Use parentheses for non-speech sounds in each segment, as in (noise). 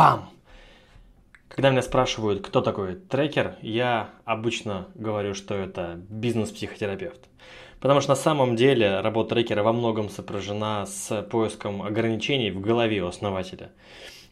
Пам! Когда меня спрашивают, кто такой трекер, я обычно говорю, что это бизнес-психотерапевт. Потому что на самом деле работа трекера во многом сопряжена с поиском ограничений в голове у основателя.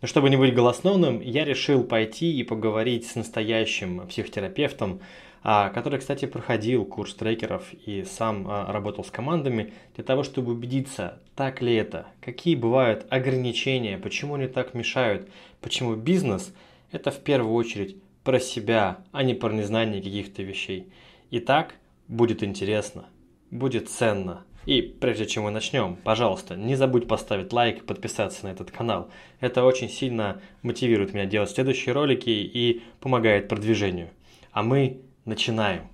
Но чтобы не быть голосновным, я решил пойти и поговорить с настоящим психотерапевтом, который, кстати, проходил курс трекеров и сам а, работал с командами для того, чтобы убедиться, так ли это, какие бывают ограничения, почему они так мешают, почему бизнес – это в первую очередь про себя, а не про незнание каких-то вещей. Итак, будет интересно, будет ценно. И прежде чем мы начнем, пожалуйста, не забудь поставить лайк и подписаться на этот канал. Это очень сильно мотивирует меня делать следующие ролики и помогает продвижению. А мы Начинаем.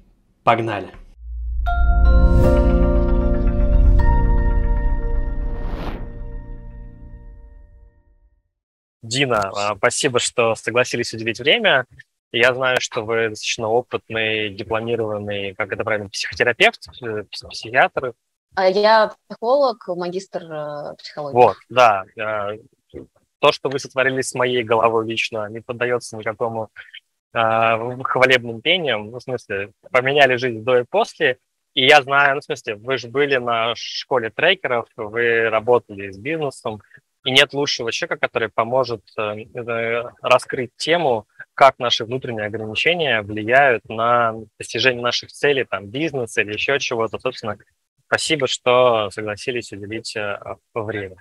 Погнали! Дина, а, спасибо, что согласились уделить время. Я знаю, что вы достаточно опытный, дипломированный, как это правильно, психотерапевт, э, психиатр. А я психолог, магистр э, психологии. Вот, да. Э, то, что вы сотворили с моей головой лично, не поддается никакому хвалебным пением, ну, в смысле, поменяли жизнь до и после. И я знаю, ну, в смысле, вы же были на школе трекеров, вы работали с бизнесом, и нет лучшего человека, который поможет э, раскрыть тему, как наши внутренние ограничения влияют на достижение наших целей, там, бизнеса или еще чего-то. Собственно, спасибо, что согласились уделить э, время.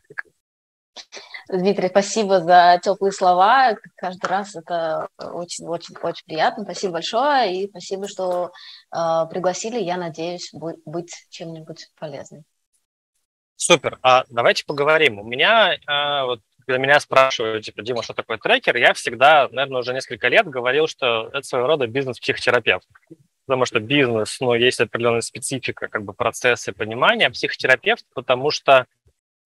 Дмитрий, спасибо за теплые слова. Каждый раз это очень-очень-очень приятно. Спасибо большое и спасибо, что э, пригласили. Я надеюсь быть чем-нибудь полезным. Супер. А давайте поговорим. У меня, э, вот, когда меня спрашивают, типа, Дима, что такое трекер, я всегда, наверное, уже несколько лет говорил, что это своего рода бизнес-психотерапевт. Потому что бизнес, ну, есть определенная специфика, как бы процессы понимания, а психотерапевт, потому что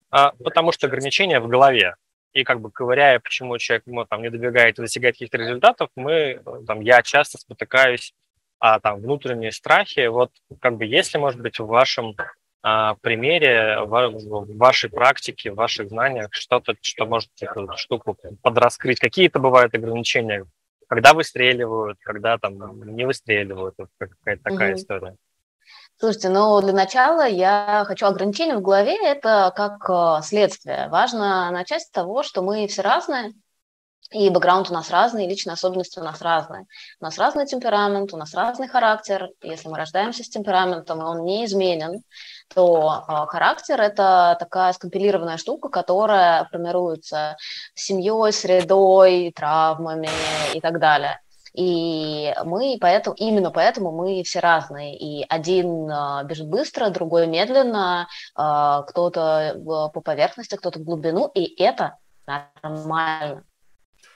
а, потому что ограничения в голове. И как бы ковыряя, почему человек ну, там, не добегает и достигает каких-то результатов, мы, там, я часто спотыкаюсь а там внутренние страхи. Вот как бы если, может быть, в вашем а, примере, в, в вашей практике, в ваших знаниях что-то, что может эту штуку подраскрыть, какие-то бывают ограничения, когда выстреливают, когда там не выстреливают, какая-то такая mm-hmm. история. Слушайте, ну для начала я хочу ограничения в голове, это как э, следствие. Важно начать с того, что мы все разные, и бэкграунд у нас разный, и личные особенности у нас разные. У нас разный темперамент, у нас разный характер. Если мы рождаемся с темпераментом, и он не изменен, то э, характер – это такая скомпилированная штука, которая формируется семьей, средой, травмами и так далее. И мы поэтому, именно поэтому мы все разные. И один э, бежит быстро, другой медленно, э, кто-то по поверхности, кто-то в глубину, и это нормально.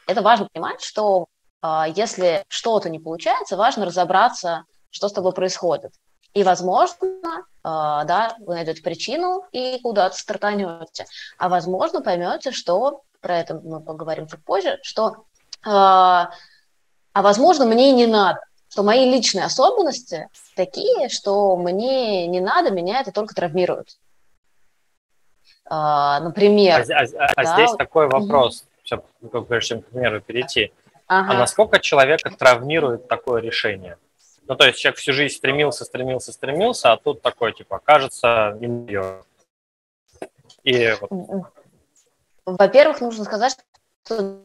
Это важно понимать, что э, если что-то не получается, важно разобраться, что с тобой происходит. И, возможно, да, вы найдете причину и куда-то стартанете. А возможно, поймете, что, про это мы поговорим чуть позже, что а возможно, мне и не надо, что мои личные особенности такие, что мне не надо, меня это только травмирует. А, например... А, а, а да, здесь такой вопрос, все, прежде чем к примеру перейти. Ага. А насколько человека травмирует такое решение? Ну, то есть человек всю жизнь стремился, стремился, стремился, а тут такой, типа, кажется, не мое. И вот. Во-первых, нужно сказать, что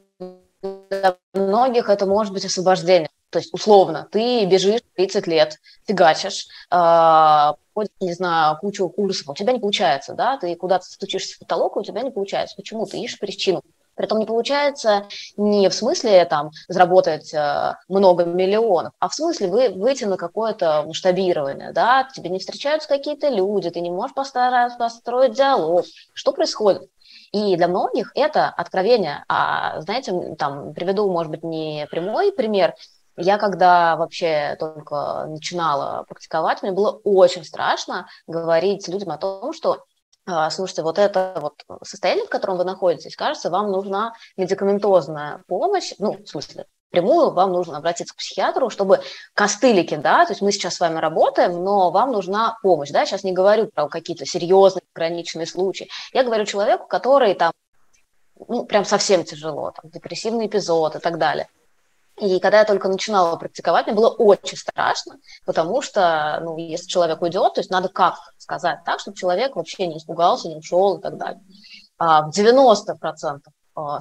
для многих это может быть освобождение. То есть, условно, ты бежишь 30 лет, фигачишь, э, не знаю, кучу курсов, у тебя не получается, да, ты куда-то стучишься в потолок, и у тебя не получается. Почему? Ты ищешь причину. Притом не получается не в смысле там заработать э, много миллионов, а в смысле вы, выйти на какое-то масштабирование, да, тебе не встречаются какие-то люди, ты не можешь постараться построить диалог. Что происходит? И для многих это откровение. А знаете, там приведу, может быть, не прямой пример. Я когда вообще только начинала практиковать, мне было очень страшно говорить людям о том, что а, слушайте, вот это вот состояние, в котором вы находитесь, кажется, вам нужна медикаментозная помощь, ну, в смысле, прямую вам нужно обратиться к психиатру, чтобы костылики, да, то есть мы сейчас с вами работаем, но вам нужна помощь, да, сейчас не говорю про какие-то серьезные ограниченные случаи, я говорю человеку, который там ну, прям совсем тяжело, там, депрессивный эпизод и так далее. И когда я только начинала практиковать, мне было очень страшно, потому что, ну, если человек уйдет, то есть надо как сказать так, чтобы человек вообще не испугался, не ушел и так далее. А в 90% а,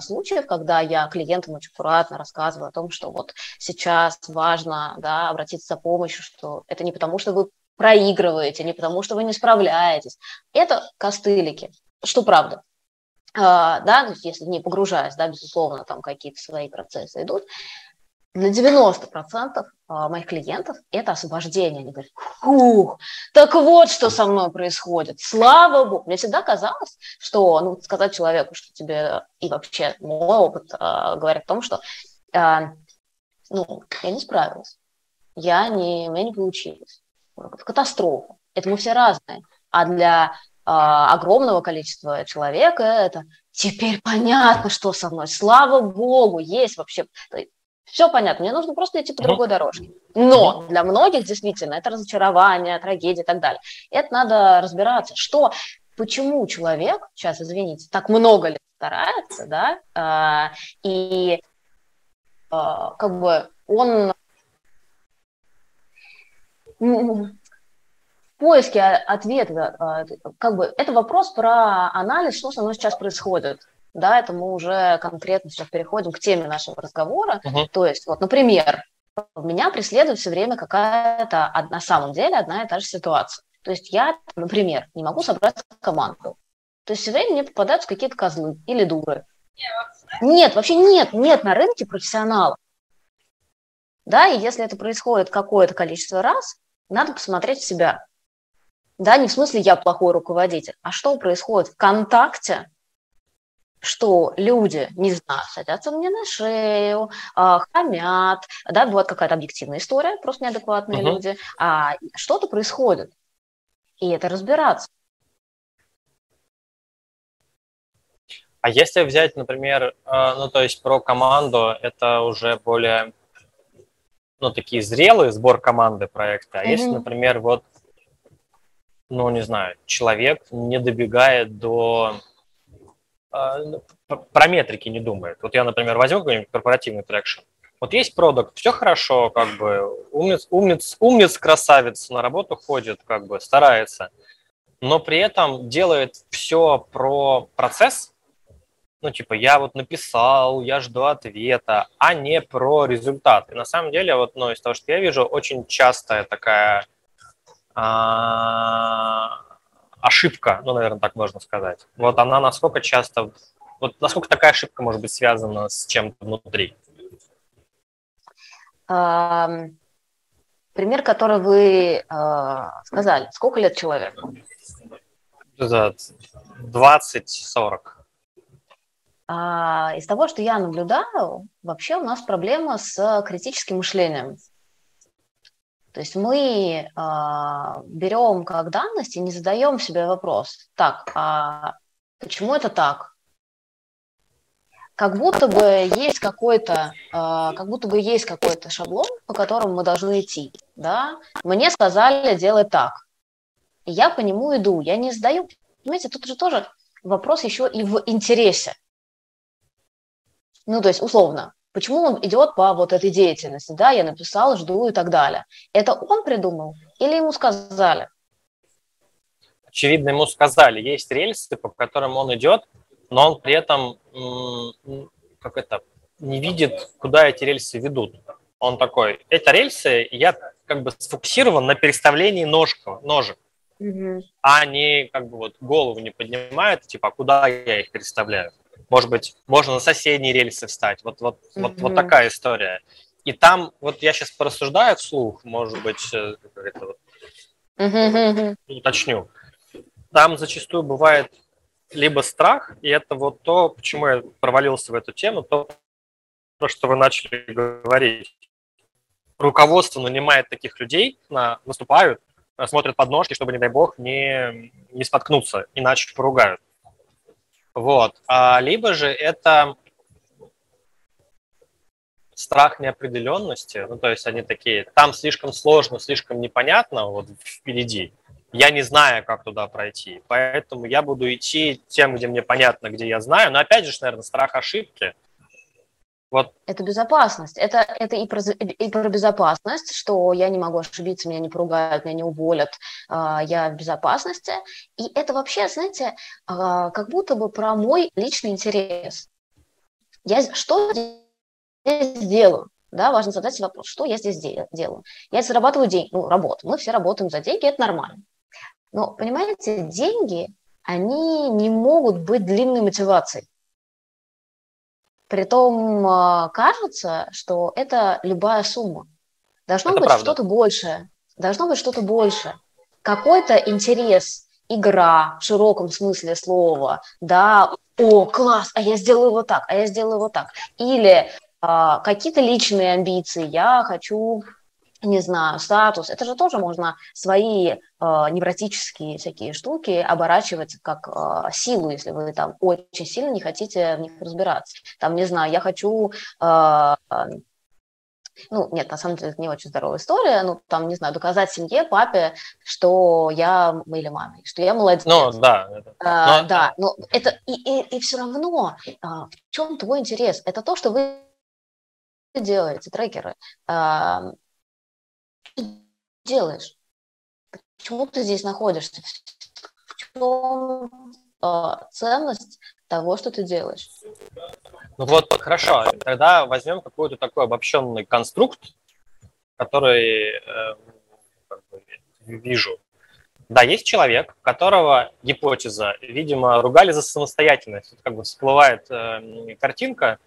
случаев, когда я клиентам очень аккуратно рассказываю о том, что вот сейчас важно да, обратиться за помощью, что это не потому, что вы проигрываете, не потому, что вы не справляетесь. Это костылики, что правда. А, да, если не погружаясь, да, безусловно, там какие-то свои процессы идут, для 90% а, моих клиентов это освобождение. Они говорят, фух, так вот, что со мной происходит. Слава Богу. Мне всегда казалось, что ну, сказать человеку, что тебе и вообще мой опыт э, говорит о том, что э, ну, я не справилась, я не, у меня не получилось. Это катастрофа. Это мы все разные. А для э, огромного количества человека это теперь понятно, что со мной. Слава Богу, есть вообще все понятно, мне нужно просто идти по другой дорожке. Но для многих действительно это разочарование, трагедия и так далее. Это надо разбираться, что, почему человек, сейчас извините, так много лет старается, да, а, и а, как бы он в поиске ответа, а, как бы это вопрос про анализ, что со мной сейчас происходит да, это мы уже конкретно сейчас переходим к теме нашего разговора. Uh-huh. То есть, вот, например, меня преследует все время какая-то, на самом деле, одна и та же ситуация. То есть я, например, не могу собрать команду. То есть все время мне попадаются какие-то козлы или дуры. Нет, вообще нет, нет на рынке профессионалов. Да, и если это происходит какое-то количество раз, надо посмотреть в себя. Да, не в смысле я плохой руководитель, а что происходит в контакте что люди, не знаю, садятся мне на шею, а, хамят, да, бывает какая-то объективная история, просто неадекватные uh-huh. люди, а что-то происходит, и это разбираться. А если взять, например, а, ну, то есть про команду, это уже более, ну, такие зрелые сбор команды проекта. А mm-hmm. если, например, вот, ну, не знаю, человек не добегает до про метрики не думает. Вот я, например, возьму какой-нибудь корпоративный traction. Вот есть продукт, все хорошо, как бы умниц, умниц, умниц, красавец на работу ходит, как бы старается, но при этом делает все про процесс, ну, типа, я вот написал, я жду ответа, а не про результат. И на самом деле, вот, ну, из того, что я вижу, очень частая такая а, ошибка, ну, наверное, так можно сказать. Вот она насколько часто, вот насколько такая ошибка может быть связана с чем-то внутри? Пример, который вы э, сказали. Сколько лет человеку? 20-40. А, из того, что я наблюдаю, вообще у нас проблема с критическим мышлением. То есть мы э, берем как данность и не задаем себе вопрос, так, а почему это так? Как будто бы есть какой-то, э, как будто бы есть какой-то шаблон, по которому мы должны идти, да? Мне сказали делать так, я по нему иду, я не задаю, понимаете, тут же тоже вопрос еще и в интересе. Ну, то есть, условно, Почему он идет по вот этой деятельности? Да, я написал, жду и так далее. Это он придумал или ему сказали? Очевидно, ему сказали. Есть рельсы, по которым он идет, но он при этом как это, не видит, куда эти рельсы ведут. Он такой, эти рельсы, я как бы сфокусирован на переставлении ножка, ножек, угу. а не как бы вот голову не поднимает, типа, а куда я их переставляю. Может быть, можно на соседние рельсы встать. Вот, вот, mm-hmm. вот, вот такая история. И там, вот я сейчас порассуждаю вслух, может быть, э, это вот, mm-hmm. уточню. Там зачастую бывает либо страх, и это вот то, почему я провалился в эту тему, то, что вы начали говорить. Руководство нанимает таких людей, на, выступают, смотрят под ножки, чтобы, не дай бог, не, не споткнуться, иначе поругают. Вот. А, либо же это страх неопределенности, ну, то есть они такие, там слишком сложно, слишком непонятно вот впереди, я не знаю, как туда пройти. Поэтому я буду идти тем, где мне понятно, где я знаю. Но опять же, наверное, страх ошибки. Вот. Это безопасность. Это, это и, про, и про безопасность, что я не могу ошибиться, меня не поругают, меня не уволят, э, я в безопасности. И это вообще, знаете, э, как будто бы про мой личный интерес. Я что здесь делаю? Да, важно задать себе вопрос, что я здесь делаю. Я зарабатываю деньги, ну, работу. Мы все работаем за деньги, это нормально. Но, понимаете, деньги, они не могут быть длинной мотивацией. Притом а, кажется, что это любая сумма. Должно это быть что-то большее. Должно быть что-то большее. Какой-то интерес, игра в широком смысле слова, да, о, класс, а я сделаю вот так, а я сделаю вот так. Или а, какие-то личные амбиции, я хочу не знаю, статус, это же тоже можно свои э, невротические всякие штуки оборачивать как э, силу, если вы там очень сильно не хотите в них разбираться. Там, не знаю, я хочу... Э, ну, нет, на самом деле это не очень здоровая история, ну, там, не знаю, доказать семье, папе, что я, или маме, что я молодец. Ну, да. А, но... Да, но это, и, и, и все равно, а, в чем твой интерес? Это то, что вы делаете, трекеры. А, делаешь? Почему ты здесь находишься? В чем э, ценность того, что ты делаешь? Ну вот, хорошо. Тогда возьмем какой-то такой обобщенный конструкт, который э, вижу. Да, есть человек, которого гипотеза, видимо, ругали за самостоятельность. Тут как бы всплывает э, картинка,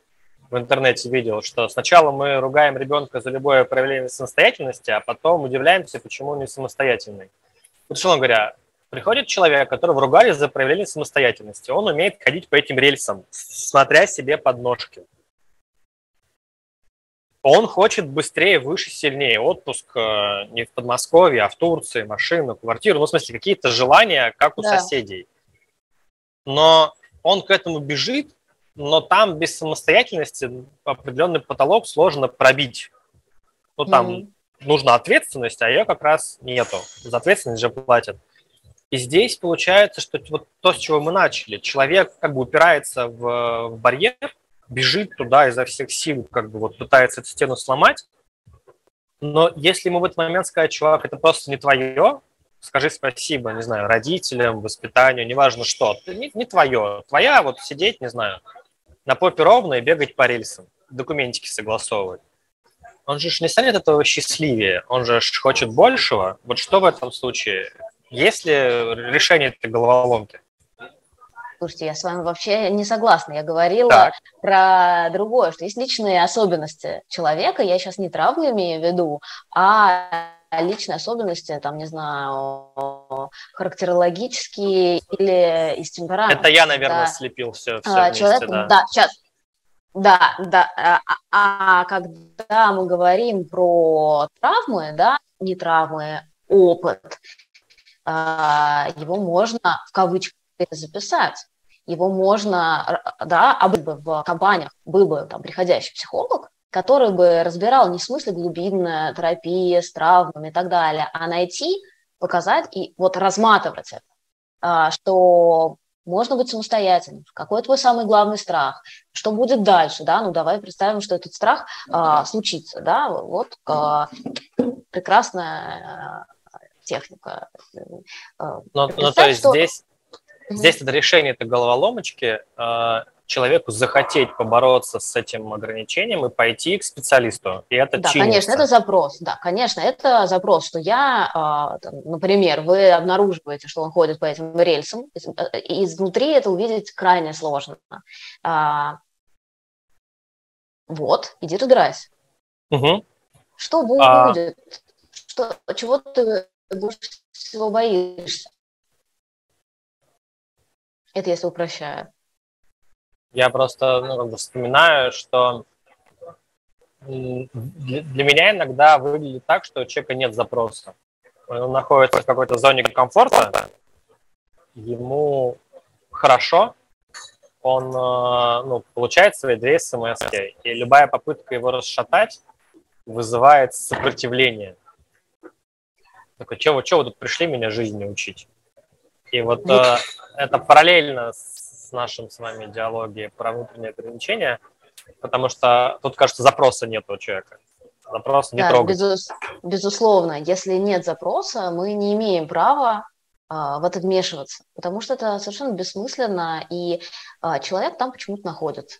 в интернете видел, что сначала мы ругаем ребенка за любое проявление самостоятельности, а потом удивляемся, почему он не самостоятельный. Условно говоря, приходит человек, которого ругали за проявление самостоятельности. Он умеет ходить по этим рельсам, смотря себе под ножки. Он хочет быстрее, выше, сильнее. Отпуск э, не в Подмосковье, а в Турции, машину, квартиру. Ну, в смысле, какие-то желания, как у да. соседей. Но он к этому бежит, но там без самостоятельности определенный потолок сложно пробить. Ну, там mm-hmm. нужна ответственность, а ее как раз нету. За ответственность же платят. И здесь получается, что вот то, с чего мы начали, человек как бы упирается в, в барьер, бежит туда изо всех сил, как бы вот пытается эту стену сломать, но если ему в этот момент сказать, чувак, это просто не твое, скажи спасибо, не знаю, родителям, воспитанию, неважно что, это не, не твое. Твоя вот сидеть, не знаю, на попе ровно и бегать по рельсам, документики согласовывать. Он же не станет этого счастливее, он же хочет большего. Вот что в этом случае? Есть ли решение этой головоломки? Слушайте, я с вами вообще не согласна. Я говорила так. про другое, что есть личные особенности человека. Я сейчас не травму имею в виду, а личные особенности, там, не знаю, характерологические или из темперамента. Это я, наверное, да. слепил все, все а, вместе, человек, да. да, сейчас, да, да. А, а, а когда мы говорим про травмы, да, не травмы, опыт, а, его можно в кавычках записать. Его можно, да, а бы в компаниях был бы там приходящий психолог, который бы разбирал не в смысле глубинная терапия с травмами и так далее, а найти, показать и вот разматывать это, а, что можно быть самостоятельным, какой твой самый главный страх, что будет дальше, да, ну давай представим, что этот страх а, случится, да, вот а, прекрасная а, техника. А, ну, ну то есть что... здесь, здесь это решение этой головоломочки, а, человеку захотеть побороться с этим ограничением и пойти к специалисту. И это Да, чинится. конечно, это запрос. Да, конечно, это запрос, что я, а, например, вы обнаруживаете, что он ходит по этим рельсам, и изнутри это увидеть крайне сложно. А, вот, иди разбирайся. Угу. Что будет? А... Что, чего ты больше всего боишься? Это если упрощаю. Я просто ну, вспоминаю, что для меня иногда выглядит так, что у человека нет запроса. Он находится в какой-то зоне комфорта, ему хорошо, он э, ну, получает свои две смс и любая попытка его расшатать вызывает сопротивление. Такой, что вы, вы тут пришли меня жизни учить? И вот э, это параллельно с нашим с вами диалоги про внутренние ограничения, потому что тут, кажется, запроса нет у человека. Запрос не да, трогать. Безус, безусловно, если нет запроса, мы не имеем права а, в это вмешиваться, потому что это совершенно бессмысленно, и а, человек там почему-то находится.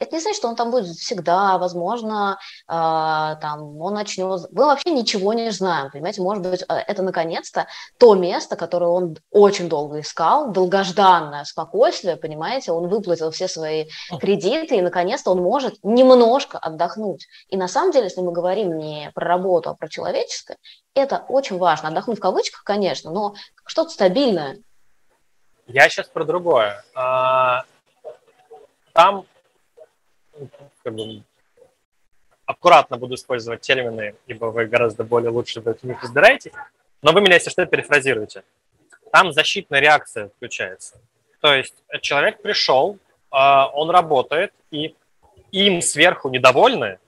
Это не значит, что он там будет всегда, возможно, э, там он начнет... Мы вообще ничего не знаем, понимаете? Может быть, э, это наконец-то то место, которое он очень долго искал, долгожданное спокойствие, понимаете? Он выплатил все свои кредиты, и наконец-то он может немножко отдохнуть. И на самом деле, если мы говорим не про работу, а про человеческое, это очень важно. Отдохнуть в кавычках, конечно, но что-то стабильное. Я сейчас про другое. А, там как бы, аккуратно буду использовать термины, ибо вы гораздо более лучше в них разбираетесь, но вы меня, если что, перефразируете. Там защитная реакция включается. То есть человек пришел, а, он работает, и им сверху недовольны,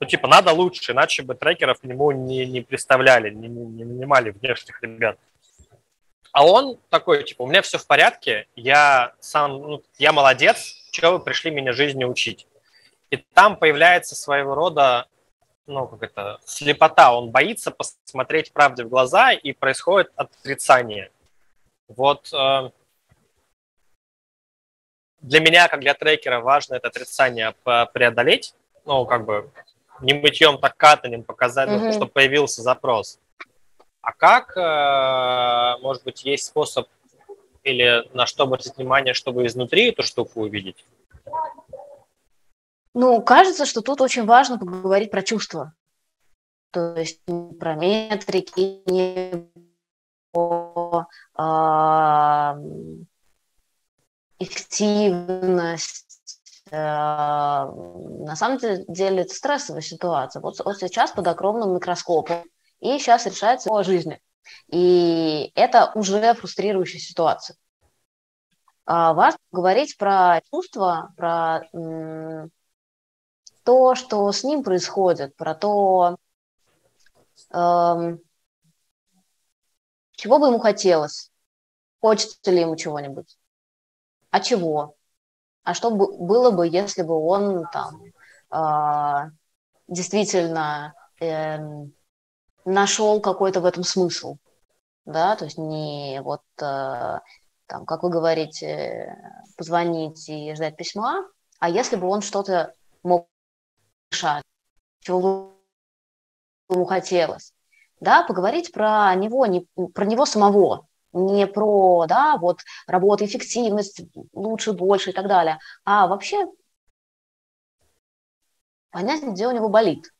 ну, типа, надо лучше, иначе бы трекеров к нему не, не представляли, не, не, не нанимали внешних ребят. А он такой, типа, у меня все в порядке, я сам, ну, я молодец, что вы пришли меня жизни учить? И там появляется своего рода, ну, как это, слепота. Он боится посмотреть правде в глаза, и происходит отрицание. Вот э, для меня, как для трекера, важно это отрицание преодолеть. Ну, как бы не мытьем, так катанием показать, mm-hmm. что появился запрос. А как, э, может быть, есть способ или на что обратить внимание, чтобы изнутри эту штуку увидеть? Ну, кажется, что тут очень важно поговорить про чувства. То есть про метрики, не про э, эффективность. Э, на самом деле это стрессовая ситуация. Вот, вот сейчас под огромным микроскопом, и сейчас решается о жизни. И это уже фрустрирующая ситуация. А важно говорить про чувства, про то, что с ним происходит, про то, эм, чего бы ему хотелось, хочется ли ему чего-нибудь, а чего, а что бы, было бы, если бы он там э, действительно э, нашел какой-то в этом смысл, да, то есть не вот э, там, как вы говорите, позвонить и ждать письма, а если бы он что-то мог решать, чего ему хотелось. Да, поговорить про него, не, про него самого, не про, да, вот работа, эффективность, лучше, больше и так далее, а вообще понять, где у него болит.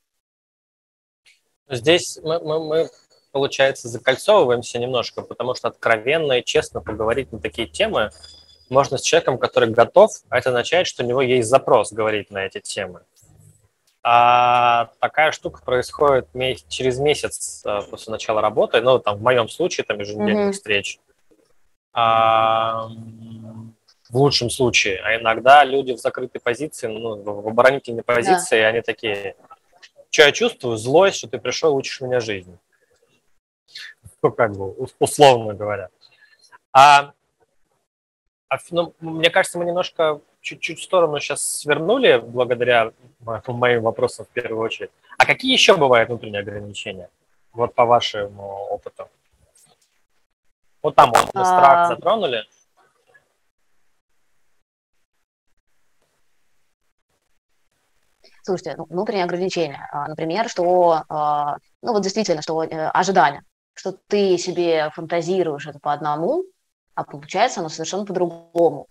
Здесь мы, мы, мы, получается, закольцовываемся немножко, потому что откровенно и честно поговорить на такие темы можно с человеком, который готов, а это означает, что у него есть запрос говорить на эти темы. А такая штука происходит месяц, через месяц э, после начала работы, ну, там, в моем случае, там, еженедельных mm-hmm. встреч. А, в лучшем случае. А иногда люди в закрытой позиции, ну, в оборонительной позиции, да. они такие, что я чувствую? Злость, что ты пришел, учишь меня жизни. (laughs) Ну, как бы, условно говоря. А, а ну, мне кажется, мы немножко чуть-чуть в сторону сейчас свернули, благодаря моим вопросам в первую очередь. А какие еще бывают внутренние ограничения? Вот по вашему опыту. Вот там вот, а... страх затронули. Слушайте, ну, внутренние ограничения. А, например, что, а, ну вот действительно, что э, ожидание, что ты себе фантазируешь это по одному, а получается оно совершенно по-другому.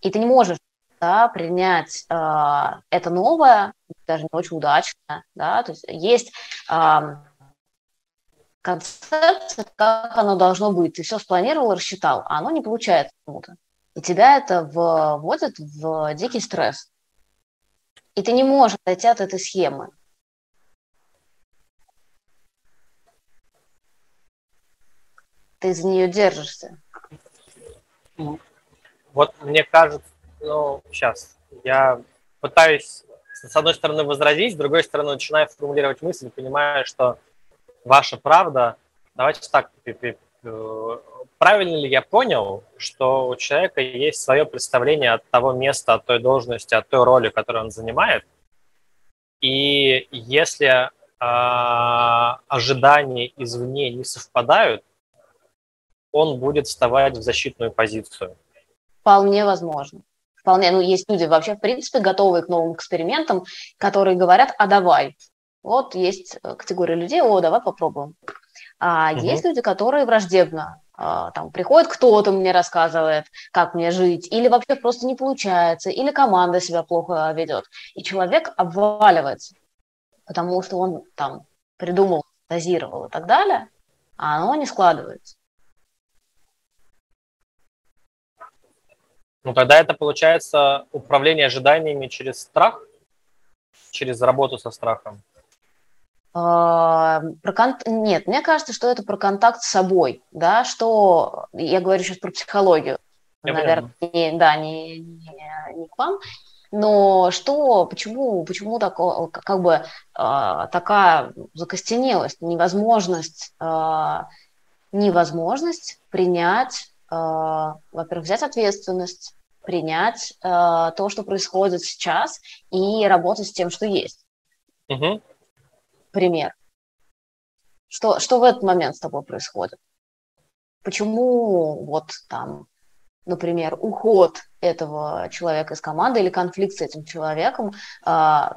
И ты не можешь да, принять э, это новое, даже не очень удачно, да, то есть есть э, концепция, как оно должно быть, ты все спланировал, рассчитал, а оно не получается почему-то. И тебя это вводит в дикий стресс. И ты не можешь отойти от этой схемы. Ты за нее держишься. Вот мне кажется, ну, сейчас, я пытаюсь с одной стороны, возразить, с другой стороны, начинаю формулировать мысль, понимая, что ваша правда, давайте так, э, правильно ли я понял, что у человека есть свое представление от того места, от той должности, от той роли, которую он занимает, и если а, ожидания извне не совпадают, он будет вставать в защитную позицию. Вполне возможно. Вполне, ну, есть люди вообще, в принципе, готовые к новым экспериментам, которые говорят, а давай. Вот есть категория людей, о, давай попробуем. А угу. есть люди, которые враждебно а, там приходит кто-то мне рассказывает, как мне жить, или вообще просто не получается, или команда себя плохо ведет, и человек обваливается потому что он там придумал, дозировал и так далее, а оно не складывается. Ну, тогда это получается управление ожиданиями через страх, через работу со страхом. А, про кон... Нет, мне кажется, что это про контакт с собой, да, что я говорю сейчас про психологию, я наверное, не, да, не, не, не к вам, но что, почему, почему так, как бы э, такая закостенелость, невозможность, э, невозможность принять, во-первых, взять ответственность, принять э, то, что происходит сейчас, и работать с тем, что есть. Угу. Пример. Что, что в этот момент с тобой происходит? Почему вот там например, уход этого человека из команды или конфликт с этим человеком а,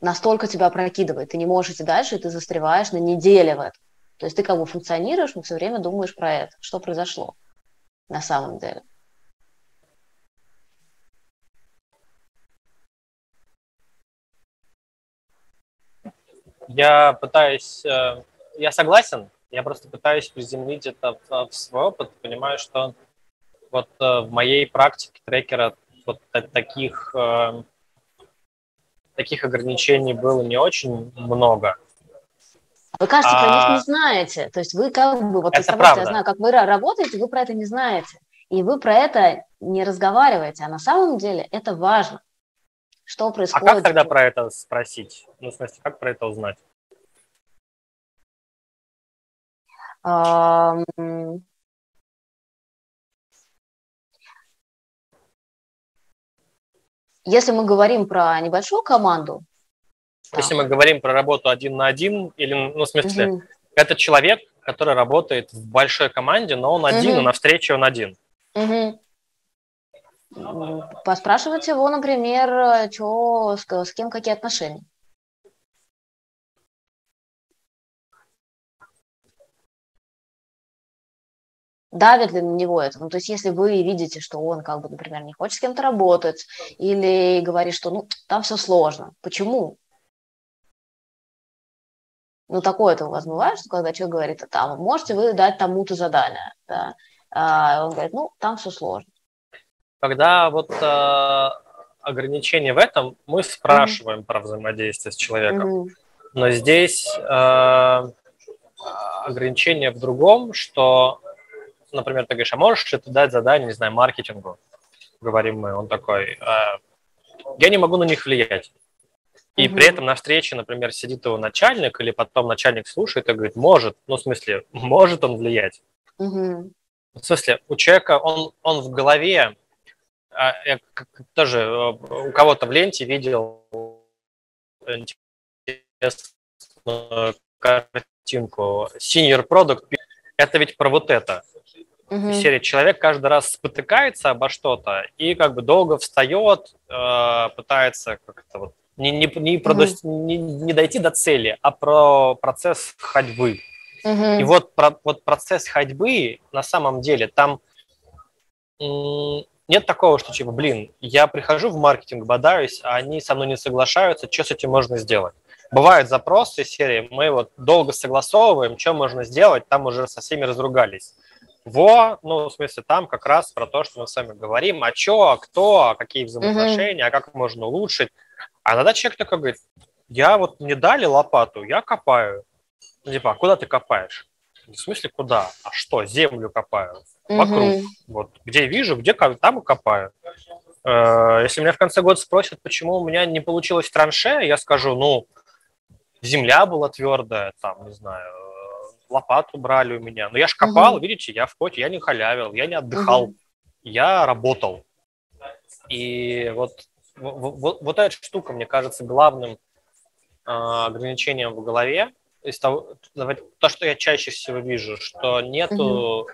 настолько тебя опрокидывает, ты не можешь идти дальше, и ты застреваешь на неделе в этом. То есть ты как бы функционируешь, но все время думаешь про это, что произошло на самом деле. Я пытаюсь, э, я согласен, я просто пытаюсь приземлить это в свой опыт, понимаю, что вот э, в моей практике трекера вот таких, э, таких ограничений было не очень много. Вы, кажется, а... про них а не знаете. То есть вы как бы, вот это правда. я знаю, как вы работаете, вы про это не знаете. И вы про это не разговариваете. А на самом деле это важно. Что происходит? А как тогда про это спросить? Ну, в смысле, как про это узнать? Если мы говорим про небольшую команду, если мы говорим про работу один на один, или, ну, в смысле, угу. это человек, который работает в большой команде, но он один, угу. и на встрече он один. Угу. Поспрашивать его, например, что, с, с кем какие отношения. давит ли на него это? Ну, то есть, если вы видите, что он, как бы, например, не хочет с кем-то работать, или говорит, что, ну, там все сложно. Почему? Ну, такое-то у вас бывает, что когда человек говорит, а там, можете вы дать тому-то задание, да? А он говорит, ну, там все сложно. Когда вот э, ограничение в этом, мы спрашиваем mm-hmm. про взаимодействие с человеком. Mm-hmm. Но здесь э, ограничение в другом, что например, ты говоришь, а можешь ли ты дать задание, не знаю, маркетингу? Говорим мы, он такой, э, я не могу на них влиять. И угу. при этом на встрече, например, сидит его начальник, или потом начальник слушает и говорит, может, ну, в смысле, (laughs) может он влиять. Угу. В смысле, у человека, он, он в голове, а, я тоже э, у кого-то в ленте видел интересную картинку, senior product, это ведь про вот это. Угу. Серия человек каждый раз спотыкается обо что-то и как бы долго встает, э, пытается как-то вот не, не, не, угу. не, не дойти до цели, а про процесс ходьбы. Угу. И вот, про, вот процесс ходьбы на самом деле там нет такого, что типа, блин, я прихожу в маркетинг, бодаюсь, а они со мной не соглашаются, что с этим можно сделать? Бывают запросы серии, мы вот долго согласовываем, что можно сделать, там уже со всеми разругались. Во, ну, в смысле, там как раз про то, что мы с вами говорим, а что, а кто, а какие взаимоотношения, mm-hmm. а как можно улучшить. А иногда человек такой говорит, я вот мне дали лопату, я копаю. Ну, типа, а куда ты копаешь? В смысле, куда? А что? Землю копаю. Вокруг. Mm-hmm. Вот. Где вижу, где там и копаю. Э, если меня в конце года спросят, почему у меня не получилось транше, я скажу, ну, земля была твердая, там, не знаю, лопату брали у меня. Но я ж копал, угу. видите, я в поте, я не халявил, я не отдыхал, угу. я работал. И вот, вот, вот эта штука, мне кажется, главным э, ограничением в голове. Из того, то, что я чаще всего вижу, что нету угу.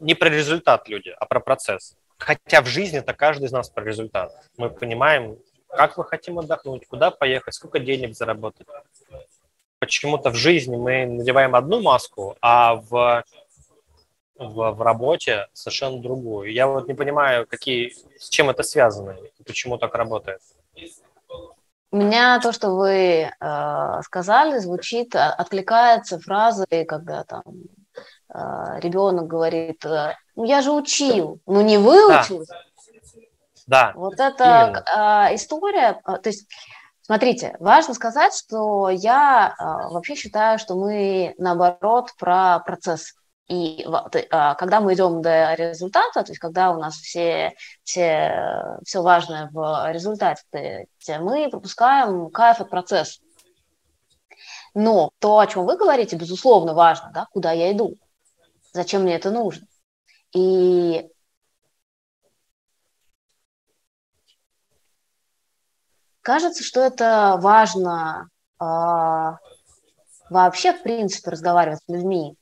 не про результат люди, а про процесс. Хотя в жизни это каждый из нас про результат. Мы понимаем, как мы хотим отдохнуть, куда поехать, сколько денег заработать. Почему-то в жизни мы надеваем одну маску, а в, в, в работе совершенно другую. Я вот не понимаю, какие, с чем это связано и почему так работает. У меня то, что вы э, сказали, звучит, а, откликается фразой, когда там э, ребенок говорит, э, ну я же учил, ну не выучил. Да. Да. Вот эта э, история, э, то есть, смотрите, важно сказать, что я э, вообще считаю, что мы наоборот про процесс. И э, когда мы идем до результата, то есть когда у нас все, все, все важное в результате, мы пропускаем кайф от процесса. Но то, о чем вы говорите, безусловно, важно, да, куда я иду, зачем мне это нужно. И Кажется, что это важно э, вообще, в принципе, разговаривать с людьми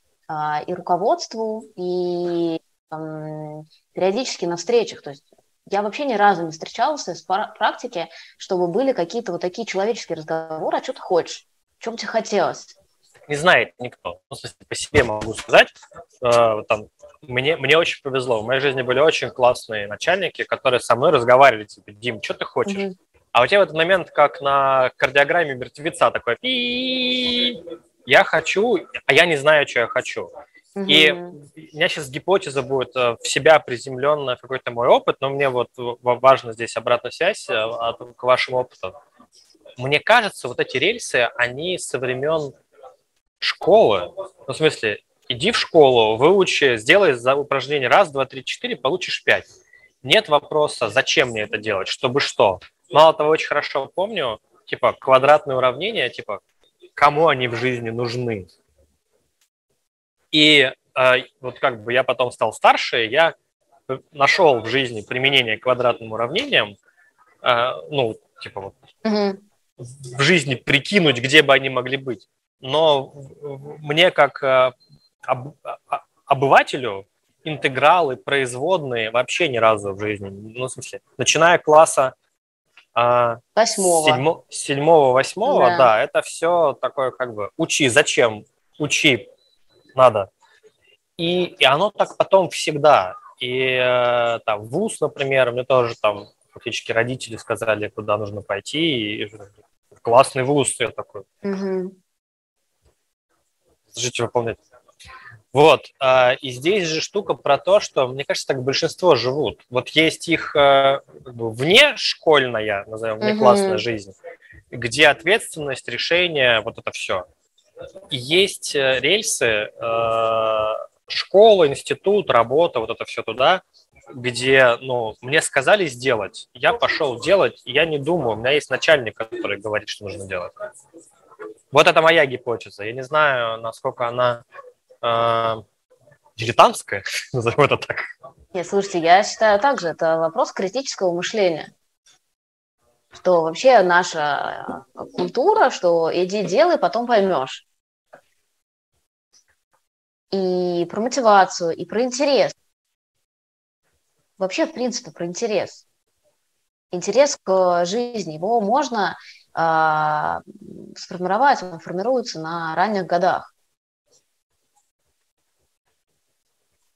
и руководству, и периодически на встречах. То есть я вообще ни разу не встречался в практике, чтобы были какие-то вот такие человеческие разговоры, а что ты хочешь, что бы тебе хотелось. Не знает никто. Ну, в смысле, по себе могу сказать. Э, там, мне, мне очень повезло. В моей жизни были очень классные начальники, которые со мной разговаривали, типа, Дим, что ты хочешь? Mm-hmm. А у тебя в этот момент, как на кардиограмме мертвеца, такой я хочу, а я не знаю, что я хочу. Угу. И у меня сейчас гипотеза будет э, в себя приземленная в какой-то мой опыт, но мне вот важно здесь обратная связь э, к вашему опыту. Мне кажется, вот эти рельсы, они со времен школы, ну, в смысле, иди в школу, выучи, сделай за упражнение раз, два, три, четыре, получишь пять. Нет вопроса, зачем мне это делать, чтобы что. Мало того, очень хорошо помню, типа, квадратные уравнения, типа, кому они в жизни нужны. И э, вот как бы я потом стал старше, я нашел в жизни применение к квадратным уравнениям, э, ну, типа вот, угу. в жизни прикинуть, где бы они могли быть. Но мне как э, об, а, обывателю интегралы, производные вообще ни разу в жизни, ну, в смысле, начиная класса а, восьмого. Седьмого, восьмого, да. да, это все такое как бы учи, зачем, учи, надо. И, и оно так потом всегда. И э, там вуз, например, мне тоже там фактически родители сказали, куда нужно пойти, и классный вуз, я такой. Угу. Жить выполнять. Вот, а, и здесь же штука про то, что, мне кажется, так большинство живут. Вот есть их э, как бы, вне школьная, назовем, вне классная mm-hmm. жизнь, где ответственность, решение, вот это все. И есть э, рельсы, э, школа, институт, работа, вот это все туда, где, ну, мне сказали сделать, я пошел делать, и я не думаю, у меня есть начальник, который говорит, что нужно делать. Вот это моя гипотеза. Я не знаю, насколько она э, дилетантская, (laughs) назовем это так. Нет, слушайте, я считаю также, это вопрос критического мышления. Что вообще наша культура, что иди делай, потом поймешь. И про мотивацию, и про интерес. Вообще, в принципе, про интерес. Интерес к жизни. Его можно э, сформировать, он формируется на ранних годах.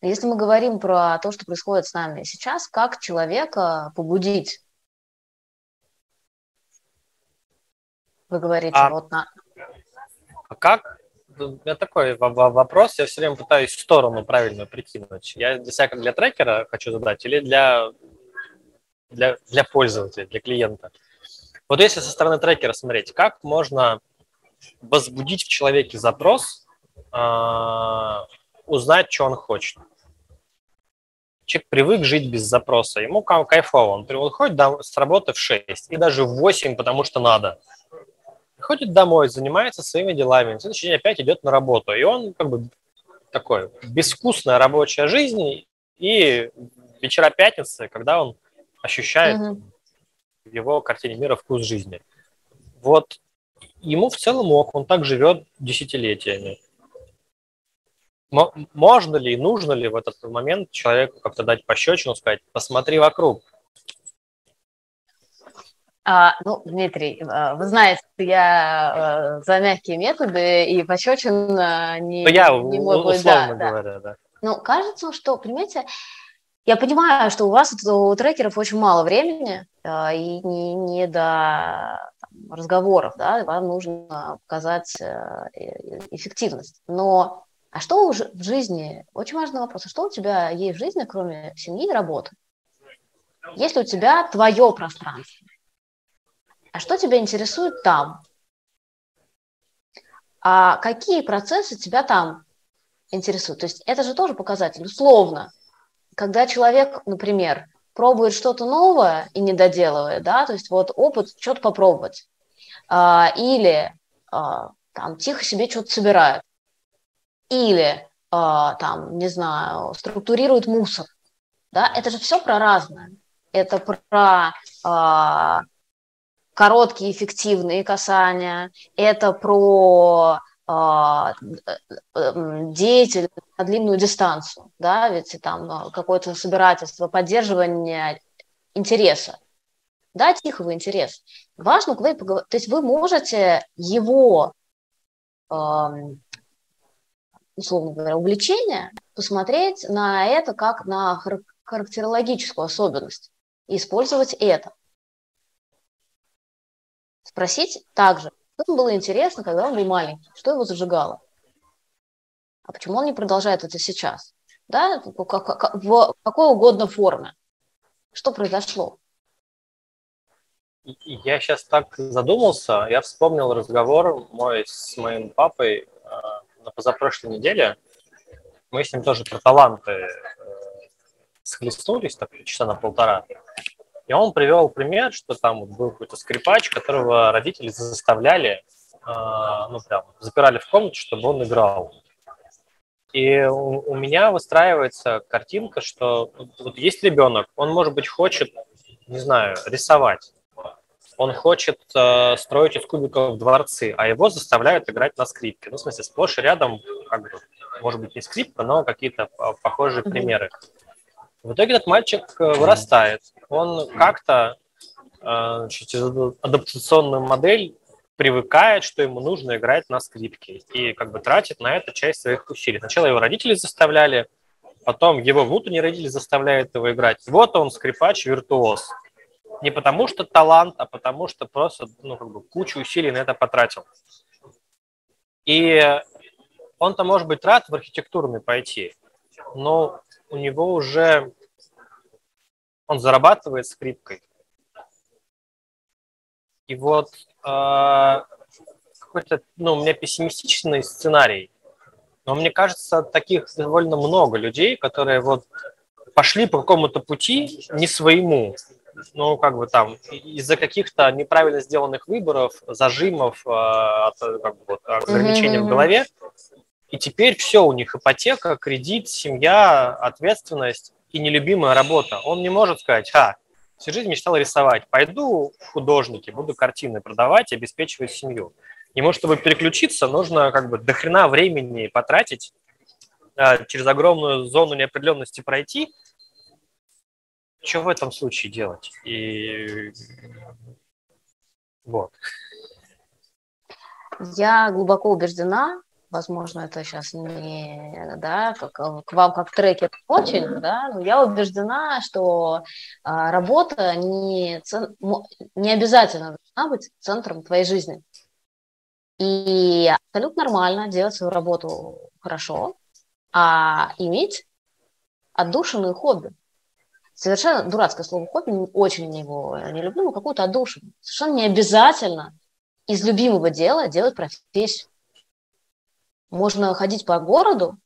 Если мы говорим про то, что происходит с нами сейчас, как человека побудить? Вы говорите, а, вот на... А как? У меня такой вопрос, я все время пытаюсь в сторону правильно прикинуть. Я для себя как для трекера хочу задать или для, для, для пользователя, для клиента? Вот если со стороны трекера смотреть, как можно возбудить в человеке запрос, э, узнать, что он хочет? Человек привык жить без запроса, ему кайфово, он приходит с работы в 6 и даже в 8, потому что надо. Приходит домой, занимается своими делами, на следующий день опять идет на работу, и он как бы такой безвкусная рабочая жизнь. И вечера пятницы, когда он ощущает угу. в его картине мира вкус жизни. Вот ему в целом ок, он так живет десятилетиями можно ли и нужно ли в этот момент человеку как-то дать пощечину, сказать, посмотри вокруг? А, ну, Дмитрий, э, вы знаете, я э, за мягкие методы и пощечин не, ну, я не могу. условно да, говоря, да. да. Ну, кажется, что, понимаете, я понимаю, что у вас у трекеров очень мало времени э, и не, не до разговоров, да, вам нужно показать эффективность. Но а что в жизни? Очень важный вопрос. А что у тебя есть в жизни, кроме семьи и работы? Есть ли у тебя твое пространство? А что тебя интересует там? А какие процессы тебя там интересуют? То есть это же тоже показатель. Условно, когда человек, например, пробует что-то новое и не доделывает, да, то есть вот опыт что-то попробовать, а, или а, там тихо себе что-то собирают, или а, там, не знаю, структурирует мусор. Да? Это же все про разное. Это про а, короткие эффективные касания, это про а, деятельность на длинную дистанцию, да, ведь там какое-то собирательство, поддерживание интереса, да, тихого интереса. Важно, поговор... то есть вы можете его условно говоря, увлечение, посмотреть на это как на характерологическую особенность и использовать это. Спросить также, что ему было интересно, когда он был маленький, что его зажигало, а почему он не продолжает это сейчас, да, в какой угодно форме, что произошло. Я сейчас так задумался, я вспомнил разговор мой с моим папой а, на позапрошлой неделе. Мы с ним тоже про таланты э, схлестнулись, так часа на полтора. И он привел пример, что там был какой-то скрипач, которого родители заставляли, э, ну прям, запирали в комнате, чтобы он играл. И у, у меня выстраивается картинка, что вот есть ребенок, он, может быть, хочет, не знаю, рисовать он хочет э, строить из кубиков дворцы, а его заставляют играть на скрипке. Ну, в смысле, сплошь и рядом, как бы, может быть, не скрипка, но какие-то похожие mm-hmm. примеры. В итоге этот мальчик э, вырастает. Он как-то э, адаптационную модель привыкает, что ему нужно играть на скрипке и как бы тратит на это часть своих усилий. Сначала его родители заставляли, потом его внутренние родители заставляют его играть. Вот он скрипач-виртуоз не потому что талант, а потому что просто ну, как бы кучу усилий на это потратил. И он-то, может быть, рад в архитектурный пойти, но у него уже он зарабатывает скрипкой. И вот э, какой-то, ну, у меня пессимистичный сценарий, но мне кажется, таких довольно много людей, которые вот пошли по какому-то пути не своему, ну, как бы там, из-за каких-то неправильно сделанных выборов, зажимов, э, от, как бы, вот, ограничений mm-hmm. в голове, и теперь все у них ипотека, кредит, семья, ответственность и нелюбимая работа. Он не может сказать, ха, всю жизнь мечтал рисовать, пойду в художники, буду картины продавать, обеспечивать семью. Ему, чтобы переключиться, нужно как бы дохрена времени потратить, э, через огромную зону неопределенности пройти, что в этом случае делать? И вот. Я глубоко убеждена, возможно, это сейчас не, да, как, к вам как трекер очень, да, но я убеждена, что а, работа не, не обязательно должна быть центром твоей жизни. И абсолютно нормально делать свою работу хорошо, а иметь отдушенные хобби совершенно дурацкое слово хобби, очень его не люблю, но какую-то отдушину. Совершенно не обязательно из любимого дела делать профессию. Можно ходить по городу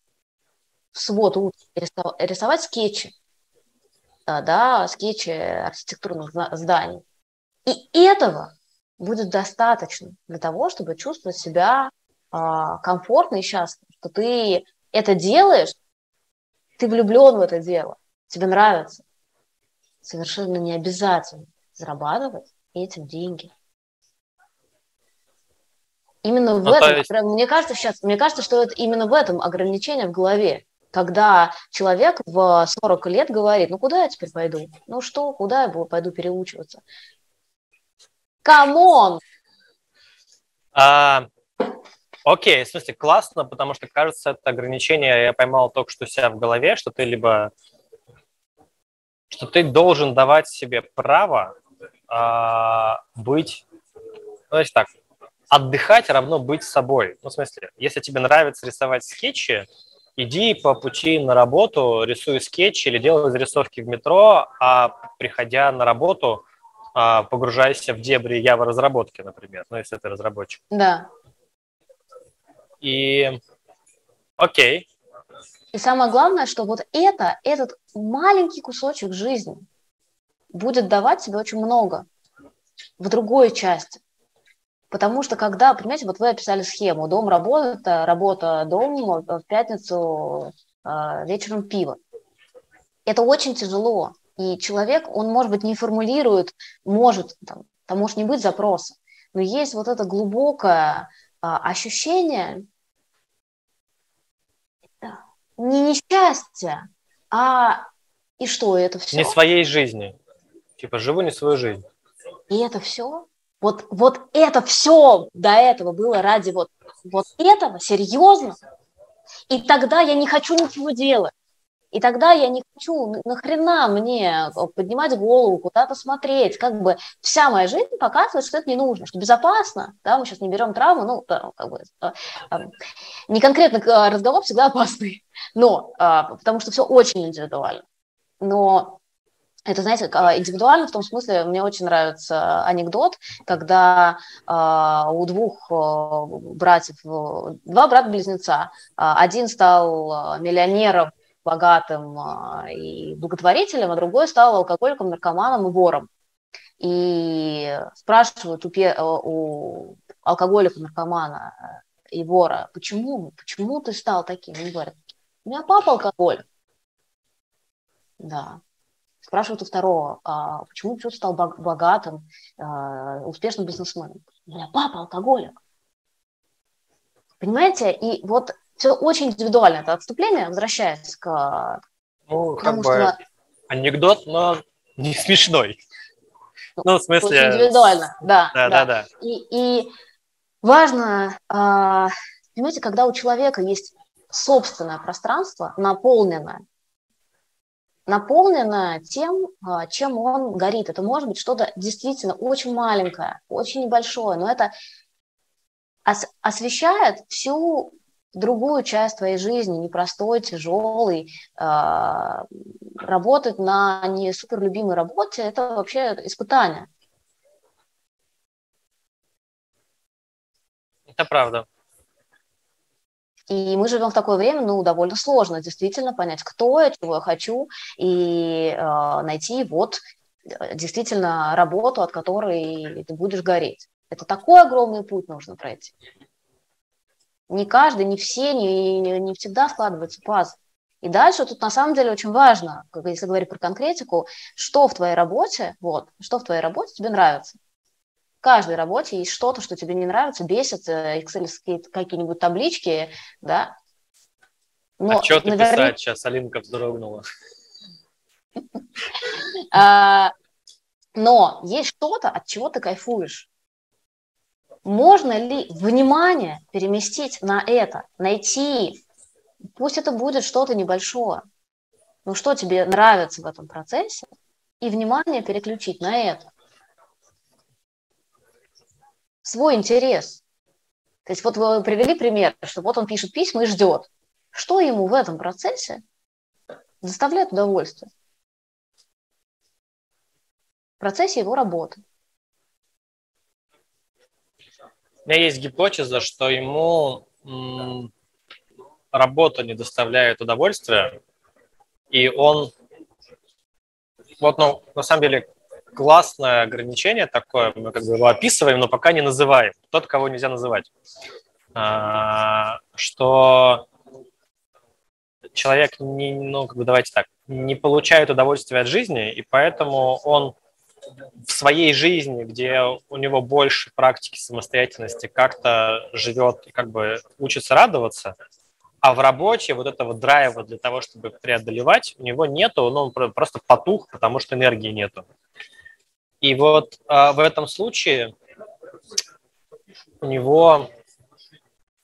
в субботу рисовать скетчи. да, скетчи архитектурных зданий. И этого будет достаточно для того, чтобы чувствовать себя а, комфортно и счастливо, что ты это делаешь, ты влюблен в это дело, тебе нравится. Совершенно не обязательно зарабатывать этим деньги. Именно в ну, этом, есть... мне кажется сейчас, мне кажется, что это именно в этом ограничение в голове, когда человек в 40 лет говорит, ну куда я теперь пойду? Ну что, куда я пойду переучиваться? Come on! А, окей, в смысле, классно, потому что, кажется, это ограничение я поймал только что себя в голове, что ты либо что ты должен давать себе право а, быть, ну, значит так, отдыхать равно быть собой. Ну, в смысле, если тебе нравится рисовать скетчи, иди по пути на работу, рисуй скетчи или делай зарисовки в метро, а приходя на работу, а, погружайся в дебри Java разработки, например, ну, если ты разработчик. Да. И окей. И самое главное, что вот это, этот маленький кусочек жизни будет давать тебе очень много в другой части. Потому что когда, понимаете, вот вы описали схему, дом, работа, работа, дом, в пятницу а, вечером пиво. Это очень тяжело. И человек, он, может быть, не формулирует, может, там, там может не быть запроса, но есть вот это глубокое а, ощущение не несчастья, а и что, это все? Не своей жизни. Типа, живу не свою жизнь. И это все? Вот, вот это все до этого было ради вот, вот этого, серьезно? И тогда я не хочу ничего делать. И тогда я не хочу, нахрена мне поднимать голову, куда-то смотреть. Как бы вся моя жизнь показывает, что это не нужно, что безопасно. Да, мы сейчас не берем травму, ну, да, как бы, а, не конкретно а, разговор всегда опасный, но, потому что все очень индивидуально. Но это, знаете, индивидуально в том смысле, мне очень нравится анекдот, когда у двух братьев, два брата-близнеца, один стал миллионером богатым а, и благотворителем, а другой стал алкоголиком, наркоманом и вором. И спрашивают у, у алкоголика, наркомана и вора, почему, почему ты стал таким? Он говорит, у меня папа алкоголик. Да. Спрашивают у второго, а почему ты стал богатым, а, успешным бизнесменом? У меня папа алкоголик. Понимаете? И вот все очень индивидуально. Это отступление, возвращаясь к ну, как тому, бы что... анекдот, но (laughs) не смешной. Ну, в смысле... Очень индивидуально, да. Да, да, да. да. И, и важно, а, понимаете, когда у человека есть собственное пространство, наполненное, наполненное тем, а, чем он горит. Это может быть что-то действительно очень маленькое, очень небольшое, но это освещает всю другую часть твоей жизни, непростой, тяжелый, э, работать на не суперлюбимой работе, это вообще испытание. Это правда. И мы живем в такое время, ну, довольно сложно действительно понять, кто я, чего я хочу, и э, найти вот э, действительно работу, от которой ты будешь гореть. Это такой огромный путь нужно пройти не каждый, не все, не, не, не всегда складывается пазл. И дальше тут на самом деле очень важно, как если говорить про конкретику, что в твоей работе, вот, что в твоей работе тебе нравится. В каждой работе есть что-то, что тебе не нравится, бесит, э, Excel какие-нибудь таблички, да. Но, а что ты наверное... писать? Сейчас Алинка вздрогнула. (laughs) А, но есть что-то, от чего ты кайфуешь можно ли внимание переместить на это, найти, пусть это будет что-то небольшое, но что тебе нравится в этом процессе, и внимание переключить на это. Свой интерес. То есть вот вы привели пример, что вот он пишет письма и ждет. Что ему в этом процессе заставляет удовольствие? В процессе его работы. У меня есть гипотеза, что ему работа не доставляет удовольствия, и он вот, ну, на самом деле, классное ограничение такое, мы как бы его описываем, но пока не называем. Тот, кого нельзя называть. А, что человек не, ну, как бы давайте так, не получает удовольствия от жизни, и поэтому он в своей жизни, где у него больше практики самостоятельности, как-то живет как бы учится радоваться, а в работе вот этого драйва для того, чтобы преодолевать, у него нету, ну, он просто потух, потому что энергии нету. И вот э, в этом случае у него,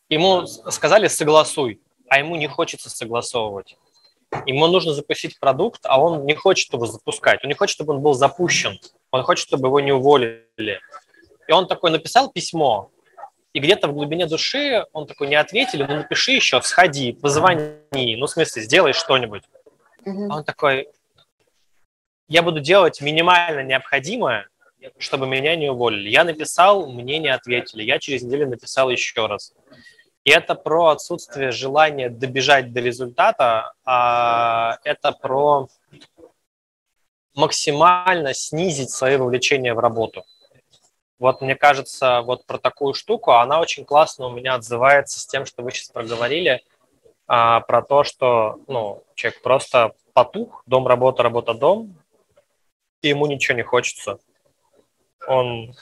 ему сказали согласуй, а ему не хочется согласовывать. Ему нужно запустить продукт, а он не хочет его запускать. Он не хочет, чтобы он был запущен. Он хочет, чтобы его не уволили. И он такой написал письмо, и где-то в глубине души он такой, не ответили, ну напиши еще, сходи, позвони, ну в смысле, сделай что-нибудь. Mm-hmm. А он такой, я буду делать минимально необходимое, чтобы меня не уволили. Я написал, мне не ответили. Я через неделю написал еще раз. И это про отсутствие желания добежать до результата, а это про максимально снизить свое вовлечение в работу. Вот мне кажется, вот про такую штуку, она очень классно у меня отзывается с тем, что вы сейчас проговорили, а, про то, что ну, человек просто потух, дом, работа, работа, дом, и ему ничего не хочется. Он,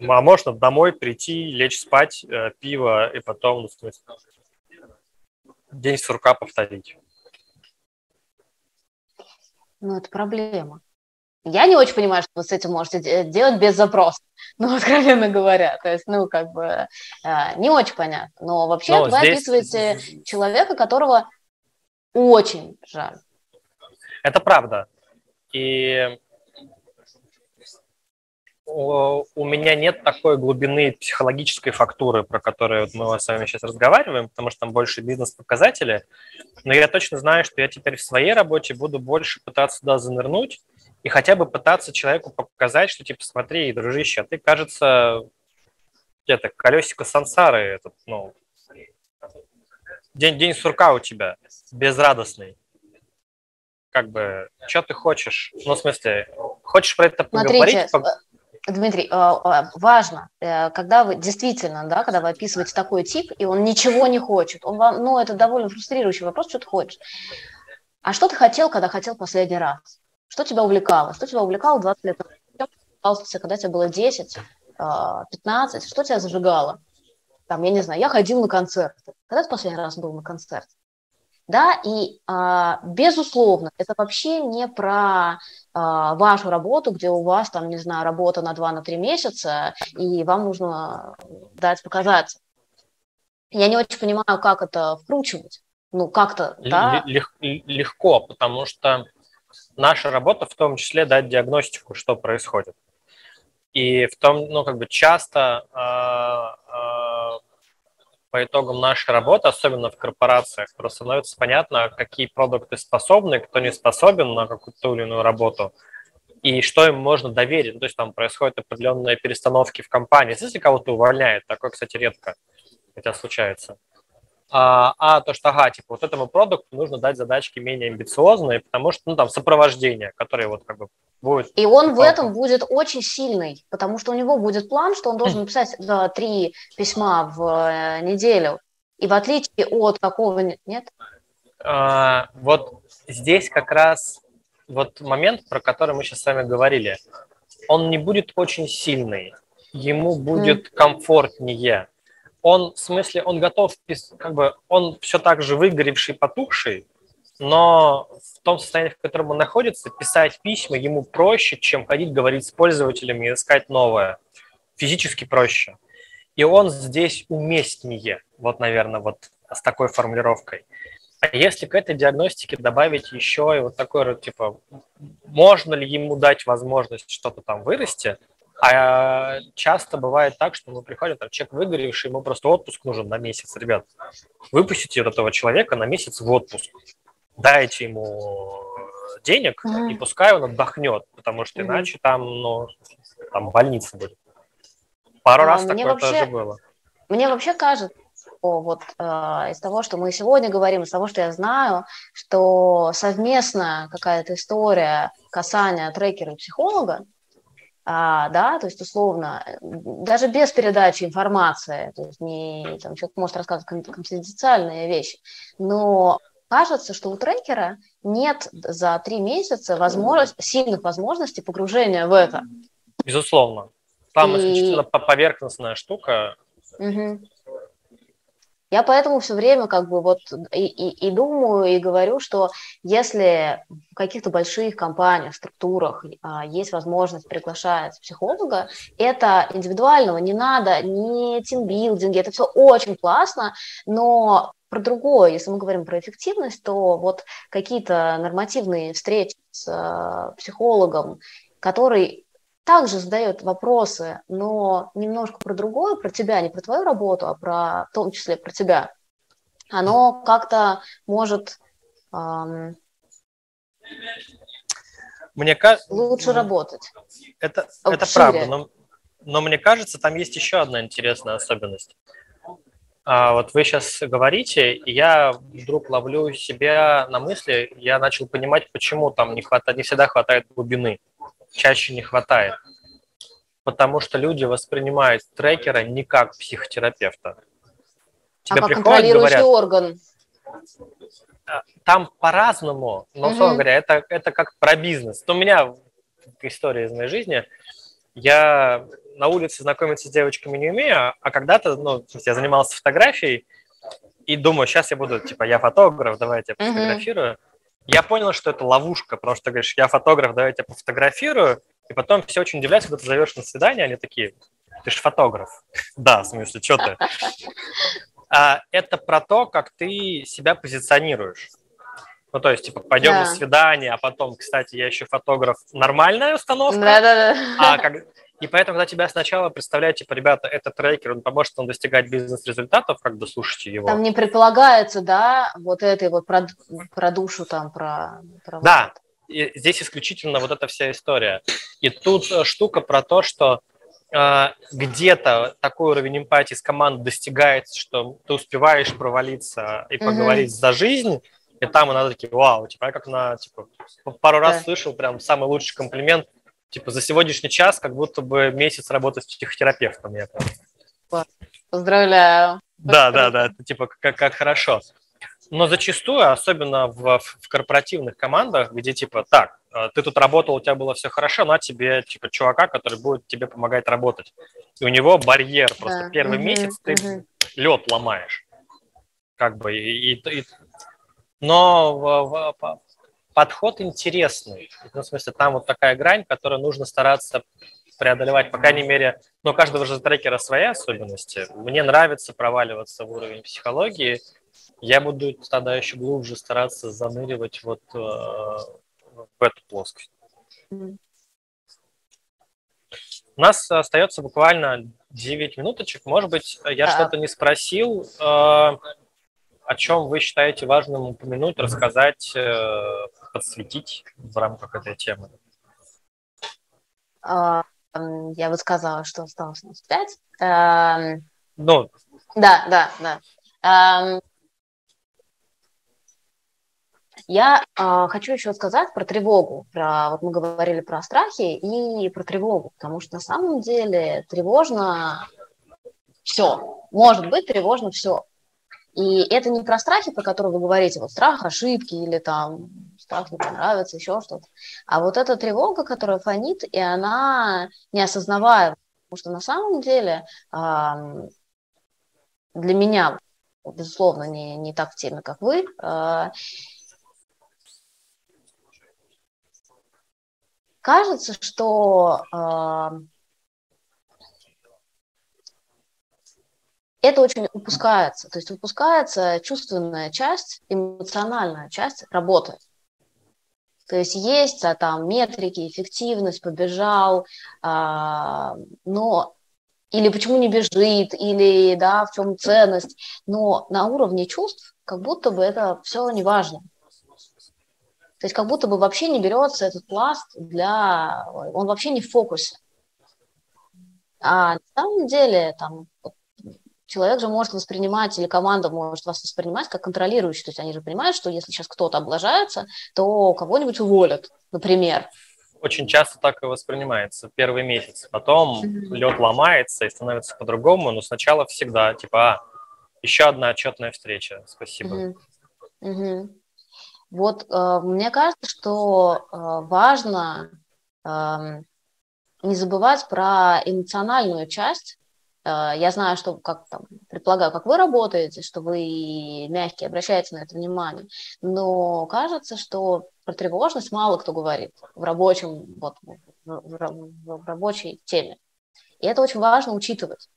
а можно домой прийти, лечь спать, э, пиво, и потом, ну, смысле, день сурка повторить. Ну, это проблема. Я не очень понимаю, что вы с этим можете делать без запроса, (laughs) ну, откровенно говоря. То есть, ну, как бы, э, не очень понятно. Но вообще Но вы здесь... описываете человека, которого очень жаль. Это правда. И у меня нет такой глубины психологической фактуры, про которую мы с вами сейчас разговариваем, потому что там больше бизнес-показатели. Но я точно знаю, что я теперь в своей работе буду больше пытаться туда занырнуть и хотя бы пытаться человеку показать, что типа смотри, дружище, а ты, кажется, это колесико сансары, этот, ну, день, день сурка у тебя, безрадостный. Как бы, что ты хочешь? Ну, в смысле, хочешь про это поговорить? Дмитрий, э, э, важно, э, когда вы действительно, да, когда вы описываете такой тип, и он ничего не хочет, он вам, ну, это довольно фрустрирующий вопрос, что ты хочешь. А что ты хотел, когда хотел последний раз? Что тебя увлекало? Что тебя увлекало 20 лет назад? Когда тебе было 10, 15, что тебя зажигало? Там, я не знаю, я ходил на концерты. Когда ты последний раз был на концерте? Да, и а, безусловно, это вообще не про а, вашу работу, где у вас там, не знаю, работа на 2 на 3 месяца, и вам нужно дать показать. Я не очень понимаю, как это вкручивать. Ну, как-то, да? Лег, легко, потому что наша работа в том числе дать диагностику, что происходит. И в том, ну, как бы часто э, по итогам нашей работы, особенно в корпорациях, просто становится понятно, какие продукты способны, кто не способен на какую-то или иную работу, и что им можно доверить. Ну, то есть там происходят определенные перестановки в компании. Если кого-то увольняют, такое, кстати, редко, хотя случается. А, а то, что, ага, типа, вот этому продукту нужно дать задачки менее амбициозные, потому что, ну, там, сопровождение, которое вот как бы будет... И он в этом будет очень сильный, потому что у него будет план, что он должен написать да, три письма в э, неделю. И в отличие от какого... Нет? А, вот здесь как раз вот момент, про который мы сейчас с вами говорили. Он не будет очень сильный, ему будет mm. комфортнее. Он, в смысле, он готов, как бы, он все так же выгоревший, потухший, но в том состоянии, в котором он находится, писать письма ему проще, чем ходить говорить с пользователями и искать новое. Физически проще. И он здесь уместнее, вот, наверное, вот с такой формулировкой. А если к этой диагностике добавить еще и вот такой вот, типа, можно ли ему дать возможность что-то там вырасти, а часто бывает так, что мы приходим, там, человек выгоревший, ему просто отпуск нужен на месяц, ребят. Выпустите вот этого человека на месяц в отпуск дайте ему денег, mm-hmm. и пускай он отдохнет, потому что mm-hmm. иначе там, ну, там больница будет. Пару а, раз такое вообще, тоже было. Мне вообще кажется, вот э, из того, что мы сегодня говорим, из того, что я знаю, что совместная какая-то история касания трекера и психолога, а, да, то есть условно, даже без передачи информации, то есть не, там, человек может рассказывать конфиденциальные вещи, но кажется, что у трекера нет за три месяца возможность, сильных возможностей погружения в это. Безусловно. Там и... исключительно поверхностная штука. Угу. Я поэтому все время как бы вот и, и, и думаю, и говорю, что если в каких-то больших компаниях, структурах а, есть возможность приглашать психолога, это индивидуального не надо, не тимбилдинги, это все очень классно, но про другое, если мы говорим про эффективность, то вот какие-то нормативные встречи с э, психологом, который также задает вопросы, но немножко про другое, про тебя, не про твою работу, а про, в том числе про тебя, оно как-то может эм, мне кажется, лучше работать. Это, это правда, но, но мне кажется, там есть еще одна интересная особенность. А вот вы сейчас говорите, и я вдруг ловлю себя на мысли, я начал понимать, почему там не, хватает, не всегда хватает глубины чаще не хватает. Потому что люди воспринимают трекера не как психотерапевта. Тебе а как контролирующий говорят, орган? А, там по-разному, но, условно угу. говоря, это, это как про бизнес. У меня история из моей жизни. Я на улице знакомиться с девочками не умею, а когда-то, ну, я занимался фотографией, и думаю, сейчас я буду, типа, я фотограф, давайте я пофотографирую. Угу. Я понял, что это ловушка, потому что ты говоришь, я фотограф, давай я тебя пофотографирую, и потом все очень удивляются, когда ты зовешь на свидание, они такие, ты же фотограф. (laughs) Да, в смысле, что ты? (laughs) А это про то, как ты себя позиционируешь. Ну, то есть, типа, пойдем да. на свидание, а потом, кстати, я еще фотограф, нормальная установка. Да-да-да. А как, и поэтому, когда тебя сначала представляют, типа, ребята, это трекер, он поможет вам достигать бизнес-результатов, как бы слушайте его. Там не предполагается, да, вот этой вот про, про душу там, про... про да, и здесь исключительно вот эта вся история. И тут э, штука про то, что э, где-то такой уровень эмпатии с командой достигается, что ты успеваешь провалиться и поговорить mm-hmm. за жизнь, и там иногда такие, вау, типа, я как на, типа, пару раз да. слышал прям самый лучший комплимент, типа за сегодняшний час как будто бы месяц работы с психотерапевтом. Я прям... Поздравляю. Да, да, да, это типа как, как хорошо. Но зачастую, особенно в, в корпоративных командах, где типа так, э, ты тут работал, у тебя было все хорошо, на тебе типа чувака, который будет тебе помогать работать. И у него барьер, просто да. первый угу, месяц ты угу. лед ломаешь. Как бы и, и, и... но в, в, подход интересный. Ну, в смысле, там вот такая грань, которую нужно стараться преодолевать, по крайней мере, ну, у каждого же трекера свои особенности. Мне нравится проваливаться в уровень психологии. Я буду тогда еще глубже стараться заныривать вот э, в эту плоскость. У нас остается буквально 9 минуточек. Может быть, я что-то не спросил. Э, о чем вы считаете важным упомянуть, рассказать, э, подсветить в рамках этой темы? А, я бы сказала, что осталось у нас пять. Эм, ну. Да, да, да. Эм, я э, хочу еще сказать про тревогу. Про, вот мы говорили про страхи и про тревогу, потому что на самом деле тревожно все. Может быть тревожно все. И это не про страхи, про которые вы говорите, вот страх ошибки или там страх не понравится, еще что-то. А вот эта тревога, которая фонит, и она неосознаваема. Потому что на самом деле для меня, безусловно, не, не так в теме, как вы, а, кажется, что это очень упускается. То есть упускается чувственная часть, эмоциональная часть работы. То есть есть а, там метрики, эффективность, побежал, а, но или почему не бежит, или да, в чем ценность. Но на уровне чувств как будто бы это все не важно. То есть как будто бы вообще не берется этот пласт для... Он вообще не в фокусе. А на самом деле там человек же может воспринимать, или команда может вас воспринимать как контролирующий. То есть они же понимают, что если сейчас кто-то облажается, то кого-нибудь уволят, например. Очень часто так и воспринимается первый месяц. Потом mm-hmm. лед ломается и становится по-другому, но сначала всегда типа, а, еще одна отчетная встреча, спасибо. Mm-hmm. Mm-hmm. Вот э, мне кажется, что э, важно э, не забывать про эмоциональную часть я знаю, что, как там, предполагаю, как вы работаете, что вы мягкие, обращаете на это внимание, но кажется, что про тревожность мало кто говорит в рабочем, вот, в рабочей теме. И это очень важно учитывать,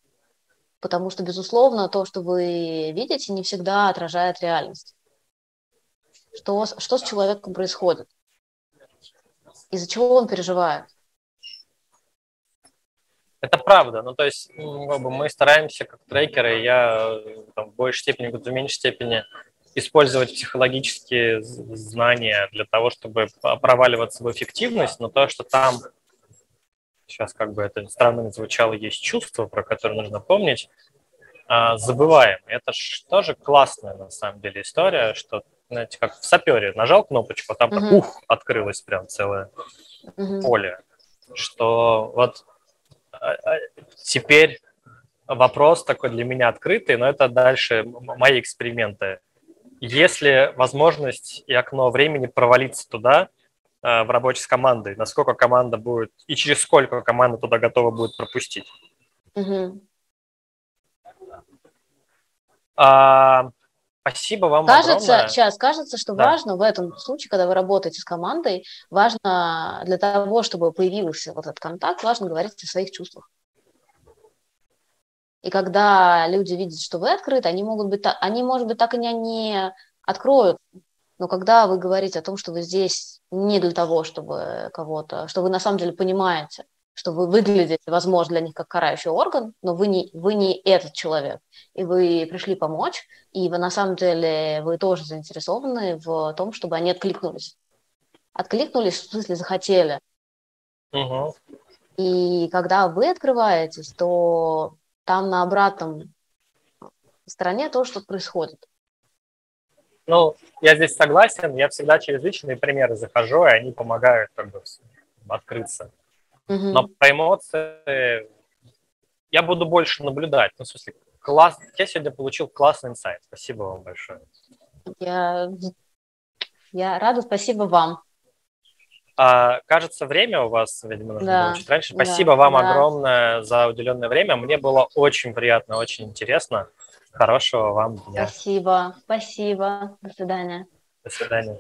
потому что, безусловно, то, что вы видите, не всегда отражает реальность. Что, что с человеком происходит? Из-за чего он переживает? Это правда. Ну, то есть мы стараемся, как трекеры, я там, в большей степени, в меньшей степени использовать психологические знания для того, чтобы проваливаться в эффективность, но то, что там сейчас как бы это странно не звучало, есть чувство, про которое нужно помнить, а, забываем. Это же тоже классная на самом деле история, что, знаете, как в сапере, нажал кнопочку, а там так, ух, открылось прям целое mm-hmm. поле. Что вот теперь вопрос такой для меня открытый, но это дальше мои эксперименты. Если возможность и окно времени провалиться туда, а, в рабочей с командой, насколько команда будет и через сколько команда туда готова будет пропустить. Угу. А, спасибо вам кажется, огромное. Сейчас, кажется, что да. важно в этом случае, когда вы работаете с командой, важно для того, чтобы появился вот этот контакт, важно говорить о своих чувствах. И когда люди видят, что вы открыты, они могут быть, они, может быть, так и не, не откроют. Но когда вы говорите о том, что вы здесь не для того, чтобы кого-то, что вы на самом деле понимаете, что вы выглядите, возможно, для них как карающий орган, но вы не, вы не этот человек, и вы пришли помочь, и вы на самом деле вы тоже заинтересованы в том, чтобы они откликнулись. Откликнулись, в смысле, захотели. Угу. И когда вы открываетесь, то там на обратном стороне то, что происходит. Ну, я здесь согласен, я всегда через личные примеры захожу, и они помогают как бы открыться. Угу. Но по эмоции я буду больше наблюдать. Ну, в смысле, класс... я сегодня получил классный инсайт. Спасибо вам большое. Я, я рада, спасибо вам. А, кажется, время у вас, видимо, нужно да, было чуть раньше. Спасибо да, вам да. огромное за уделенное время. Мне было очень приятно, очень интересно. Хорошего вам дня. Спасибо, спасибо. До свидания. До свидания.